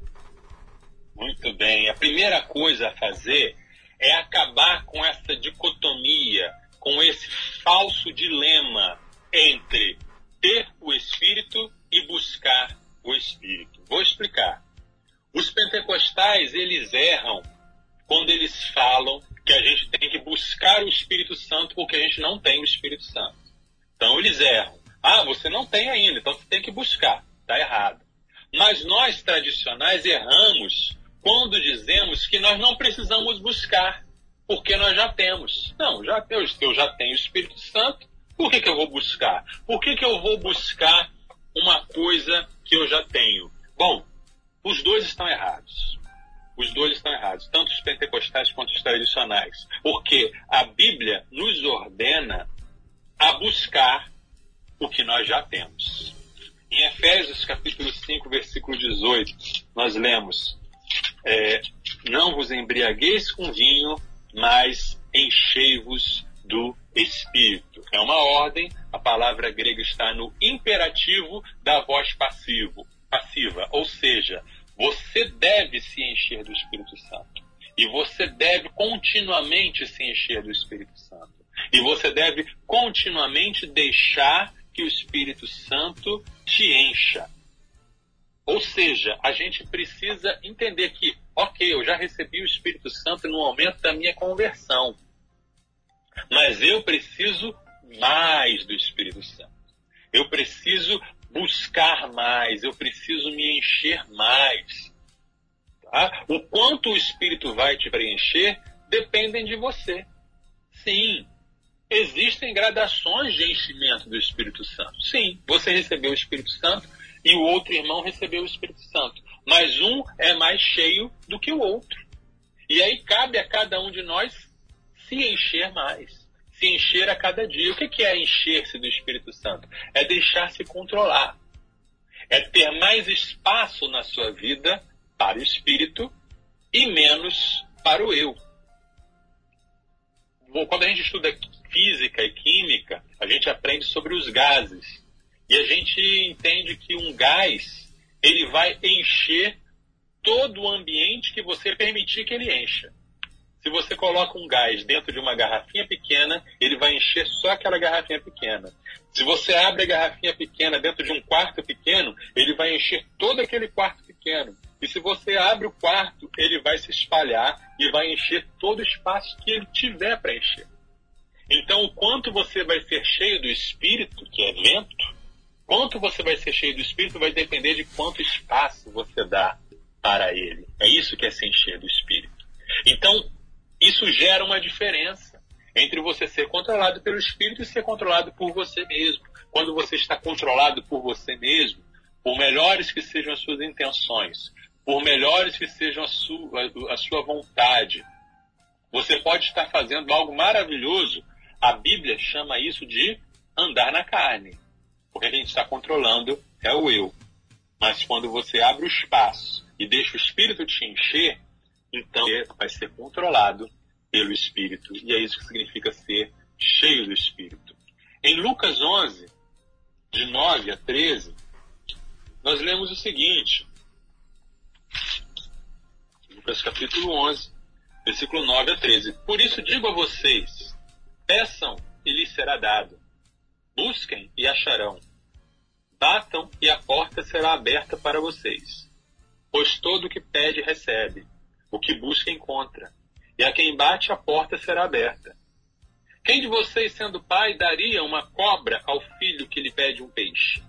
[SPEAKER 3] Muito bem. A primeira coisa a fazer é acabar com essa dicotomia, com esse falso dilema entre ter o Espírito e buscar o Espírito. Vou explicar. Os pentecostais, eles erram quando eles falam que a gente tem que buscar o Espírito Santo porque a gente não tem o Espírito Santo. Então eles erram. Ah, você não tem ainda, então você tem que buscar. Está errado. Mas nós tradicionais erramos quando dizemos que nós não precisamos buscar, porque nós já temos. Não, já, eu, eu já tenho o Espírito Santo, por que, que eu vou buscar? Por que, que eu vou buscar uma coisa que eu já tenho? Bom, os dois estão errados. Os dois estão errados, tanto os pentecostais quanto os tradicionais. Porque a Bíblia nos ordena a buscar o que nós já temos. Em Efésios capítulo 5, versículo 18, nós lemos: é, Não vos embriagueis com vinho, mas enchei-vos do Espírito. É uma ordem, a palavra grega está no imperativo da voz passivo, passiva, ou seja, você deve se encher do Espírito Santo. E você deve continuamente se encher do Espírito Santo. E você deve continuamente deixar que o Espírito Santo te encha. Ou seja, a gente precisa entender que, ok, eu já recebi o Espírito Santo no momento da minha conversão. Mas eu preciso mais do Espírito Santo. Eu preciso buscar mais, eu preciso me encher mais. Tá? O quanto o Espírito vai te preencher dependem de você. Sim, existem gradações de enchimento do Espírito Santo. Sim, você recebeu o Espírito Santo e o outro irmão recebeu o Espírito Santo. Mas um é mais cheio do que o outro. E aí cabe a cada um de nós se encher mais se encher a cada dia. O que é encher-se do Espírito Santo? É deixar-se controlar. É ter mais espaço na sua vida para o Espírito e menos para o eu. Quando a gente estuda física e química, a gente aprende sobre os gases. E a gente entende que um gás, ele vai encher todo o ambiente que você permitir que ele encha. Se você coloca um gás dentro de uma garrafinha pequena, ele vai encher só aquela garrafinha pequena. Se você abre a garrafinha pequena dentro de um quarto pequeno, ele vai encher todo aquele quarto pequeno. E se você abre o quarto, ele vai se espalhar e vai encher todo o espaço que ele tiver para encher. Então, o quanto você vai ser cheio do Espírito, que é vento, quanto você vai ser cheio do Espírito vai depender de quanto espaço você dá para ele. É isso que é ser cheio do Espírito. Então, isso gera uma diferença entre você ser controlado pelo espírito e ser controlado por você mesmo. Quando você está controlado por você mesmo, por melhores que sejam as suas intenções, por melhores que sejam a sua, a sua vontade, você pode estar fazendo algo maravilhoso. A Bíblia chama isso de andar na carne, porque a gente está controlando é o eu. Mas quando você abre o espaço e deixa o Espírito te encher, então vai ser controlado pelo Espírito. E é isso que significa ser cheio do Espírito. Em Lucas 11, de 9 a 13, nós lemos o seguinte. Lucas capítulo 11, versículo 9 a 13. Por isso digo a vocês: peçam e lhes será dado. Busquem e acharão. Batam e a porta será aberta para vocês. Pois todo o que pede recebe o que busca encontra, e a quem bate a porta será aberta. Quem de vocês, sendo pai, daria uma cobra ao filho que lhe pede um peixe?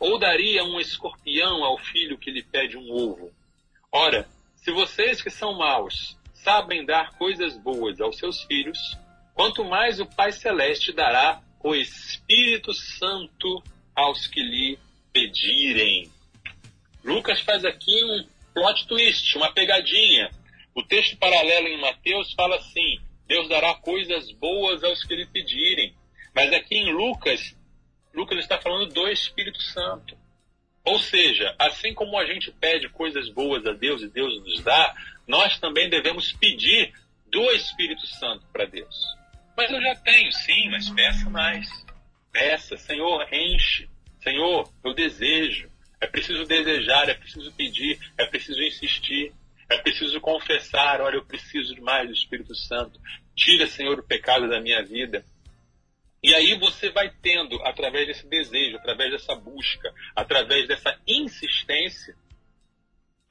[SPEAKER 3] Ou daria um escorpião ao filho que lhe pede um ovo? Ora, se vocês que são maus sabem dar coisas boas aos seus filhos, quanto mais o Pai Celeste dará o Espírito Santo aos que lhe pedirem. Lucas faz aqui um plot twist, uma pegadinha. O texto paralelo em Mateus fala assim: Deus dará coisas boas aos que lhe pedirem. Mas aqui em Lucas, Lucas está falando do Espírito Santo. Ou seja, assim como a gente pede coisas boas a Deus e Deus nos dá, nós também devemos pedir do Espírito Santo para Deus. Mas eu já tenho, sim, mas peça mais. Peça, Senhor, enche. Senhor, eu desejo. É preciso desejar, é preciso pedir, é preciso insistir, é preciso confessar. Olha, eu preciso de mais do Espírito Santo. Tira, Senhor, o pecado da minha vida. E aí você vai tendo, através desse desejo, através dessa busca, através dessa insistência,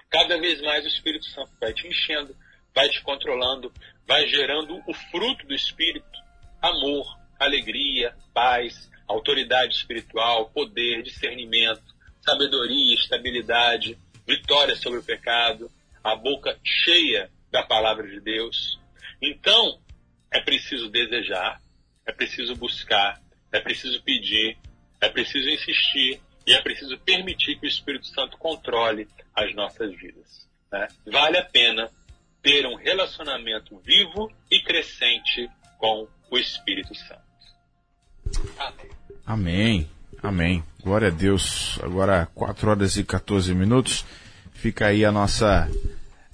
[SPEAKER 3] cada vez mais o Espírito Santo vai te enchendo, vai te controlando, vai gerando o fruto do Espírito: amor, alegria, paz, autoridade espiritual, poder, discernimento, sabedoria, estabilidade, vitória sobre o pecado, a boca cheia da palavra de Deus. Então, é preciso desejar, é preciso buscar, é preciso pedir, é preciso insistir e é preciso permitir que o Espírito Santo controle as nossas vidas. Né? Vale a pena ter um relacionamento vivo e crescente com o Espírito Santo.
[SPEAKER 2] Amém. Amém. Amém. Glória a Deus. Agora 4 horas e 14 minutos. Fica aí a nossa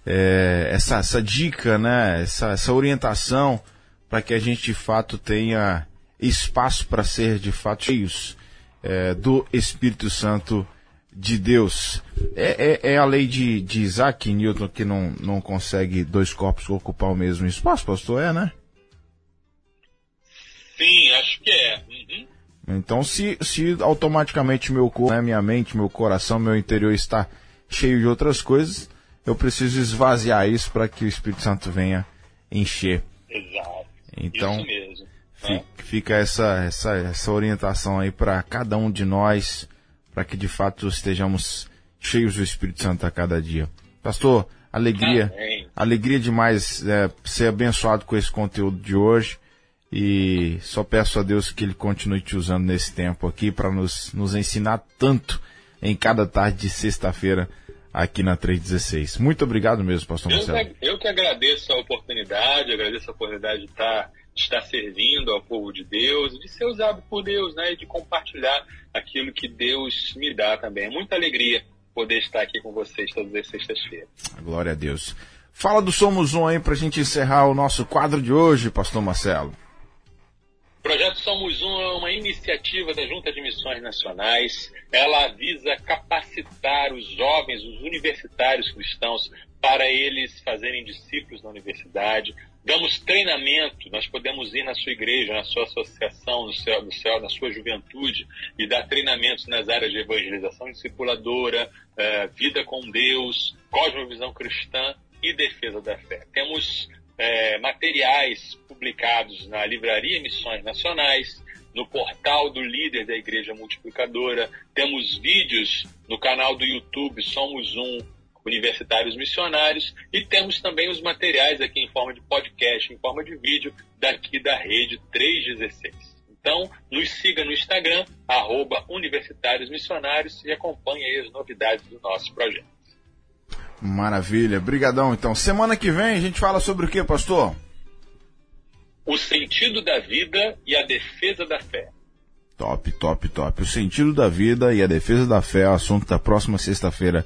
[SPEAKER 2] é, essa, essa dica, né? Essa, essa orientação para que a gente de fato tenha espaço para ser de fato cheios é, do Espírito Santo de Deus. É, é, é, a lei de, de Isaac Newton que não, não consegue dois corpos ocupar o mesmo espaço, pastor? É, né?
[SPEAKER 3] Sim, acho que é. Uhum.
[SPEAKER 2] Então, se, se automaticamente meu corpo, né, minha mente, meu coração, meu interior está cheio de outras coisas, eu preciso esvaziar isso para que o Espírito Santo venha encher.
[SPEAKER 3] Exato.
[SPEAKER 2] Então. Fica, fica essa, essa, essa orientação aí para cada um de nós, para que de fato estejamos cheios do Espírito Santo a cada dia. Pastor, alegria, Amém. alegria demais é, ser abençoado com esse conteúdo de hoje. E só peço a Deus que Ele continue te usando nesse tempo aqui para nos, nos ensinar tanto em cada tarde de sexta-feira aqui na 316. Muito obrigado mesmo, pastor eu Marcelo.
[SPEAKER 3] Que, eu que agradeço a oportunidade, agradeço a oportunidade de estar, de estar servindo ao povo de Deus, de ser usado por Deus, né, e de compartilhar aquilo que Deus me dá também. É muita alegria poder estar aqui com vocês todas as sextas-feiras.
[SPEAKER 2] Glória a Deus. Fala do Somos Um aí para a gente encerrar o nosso quadro de hoje, pastor Marcelo.
[SPEAKER 3] O projeto Somos Um é uma iniciativa da Junta de Missões Nacionais. Ela visa capacitar os jovens, os universitários cristãos, para eles fazerem discípulos na universidade. Damos treinamento, nós podemos ir na sua igreja, na sua associação, no céu, no céu na sua juventude, e dar treinamentos nas áreas de evangelização discipuladora, eh, vida com Deus, cosmovisão cristã e defesa da fé. Temos é, materiais publicados na Livraria Missões Nacionais, no portal do líder da Igreja Multiplicadora, temos vídeos no canal do YouTube Somos Um Universitários Missionários e temos também os materiais aqui em forma de podcast, em forma de vídeo, daqui da rede 316. Então, nos siga no Instagram, arroba Universitários Missionários e acompanhe as novidades do nosso projeto.
[SPEAKER 2] Maravilha, brigadão. Então, semana que vem a gente fala sobre o que, pastor?
[SPEAKER 3] O sentido da vida e a defesa da fé.
[SPEAKER 2] Top, top, top. O sentido da vida e a defesa da fé é o assunto da próxima sexta-feira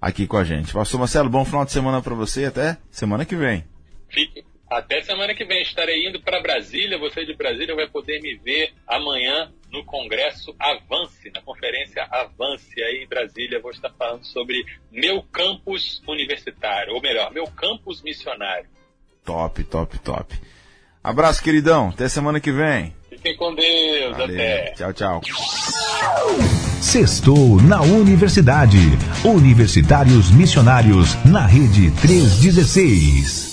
[SPEAKER 2] aqui com a gente. Pastor Marcelo, bom final de semana para você até semana que vem.
[SPEAKER 3] Fique, até semana que vem. Estarei indo para Brasília. Você de Brasília vai poder me ver amanhã no Congresso Avance, na conferência Avance aí em Brasília. Vou estar falando sobre meu campus universitário, ou melhor, meu campus missionário.
[SPEAKER 2] Top, top, top. Abraço, queridão. Até semana que vem.
[SPEAKER 3] Fiquem com Deus. Valeu. Até.
[SPEAKER 2] Tchau, tchau.
[SPEAKER 1] Sextou na Universidade. Universitários Missionários na Rede 316.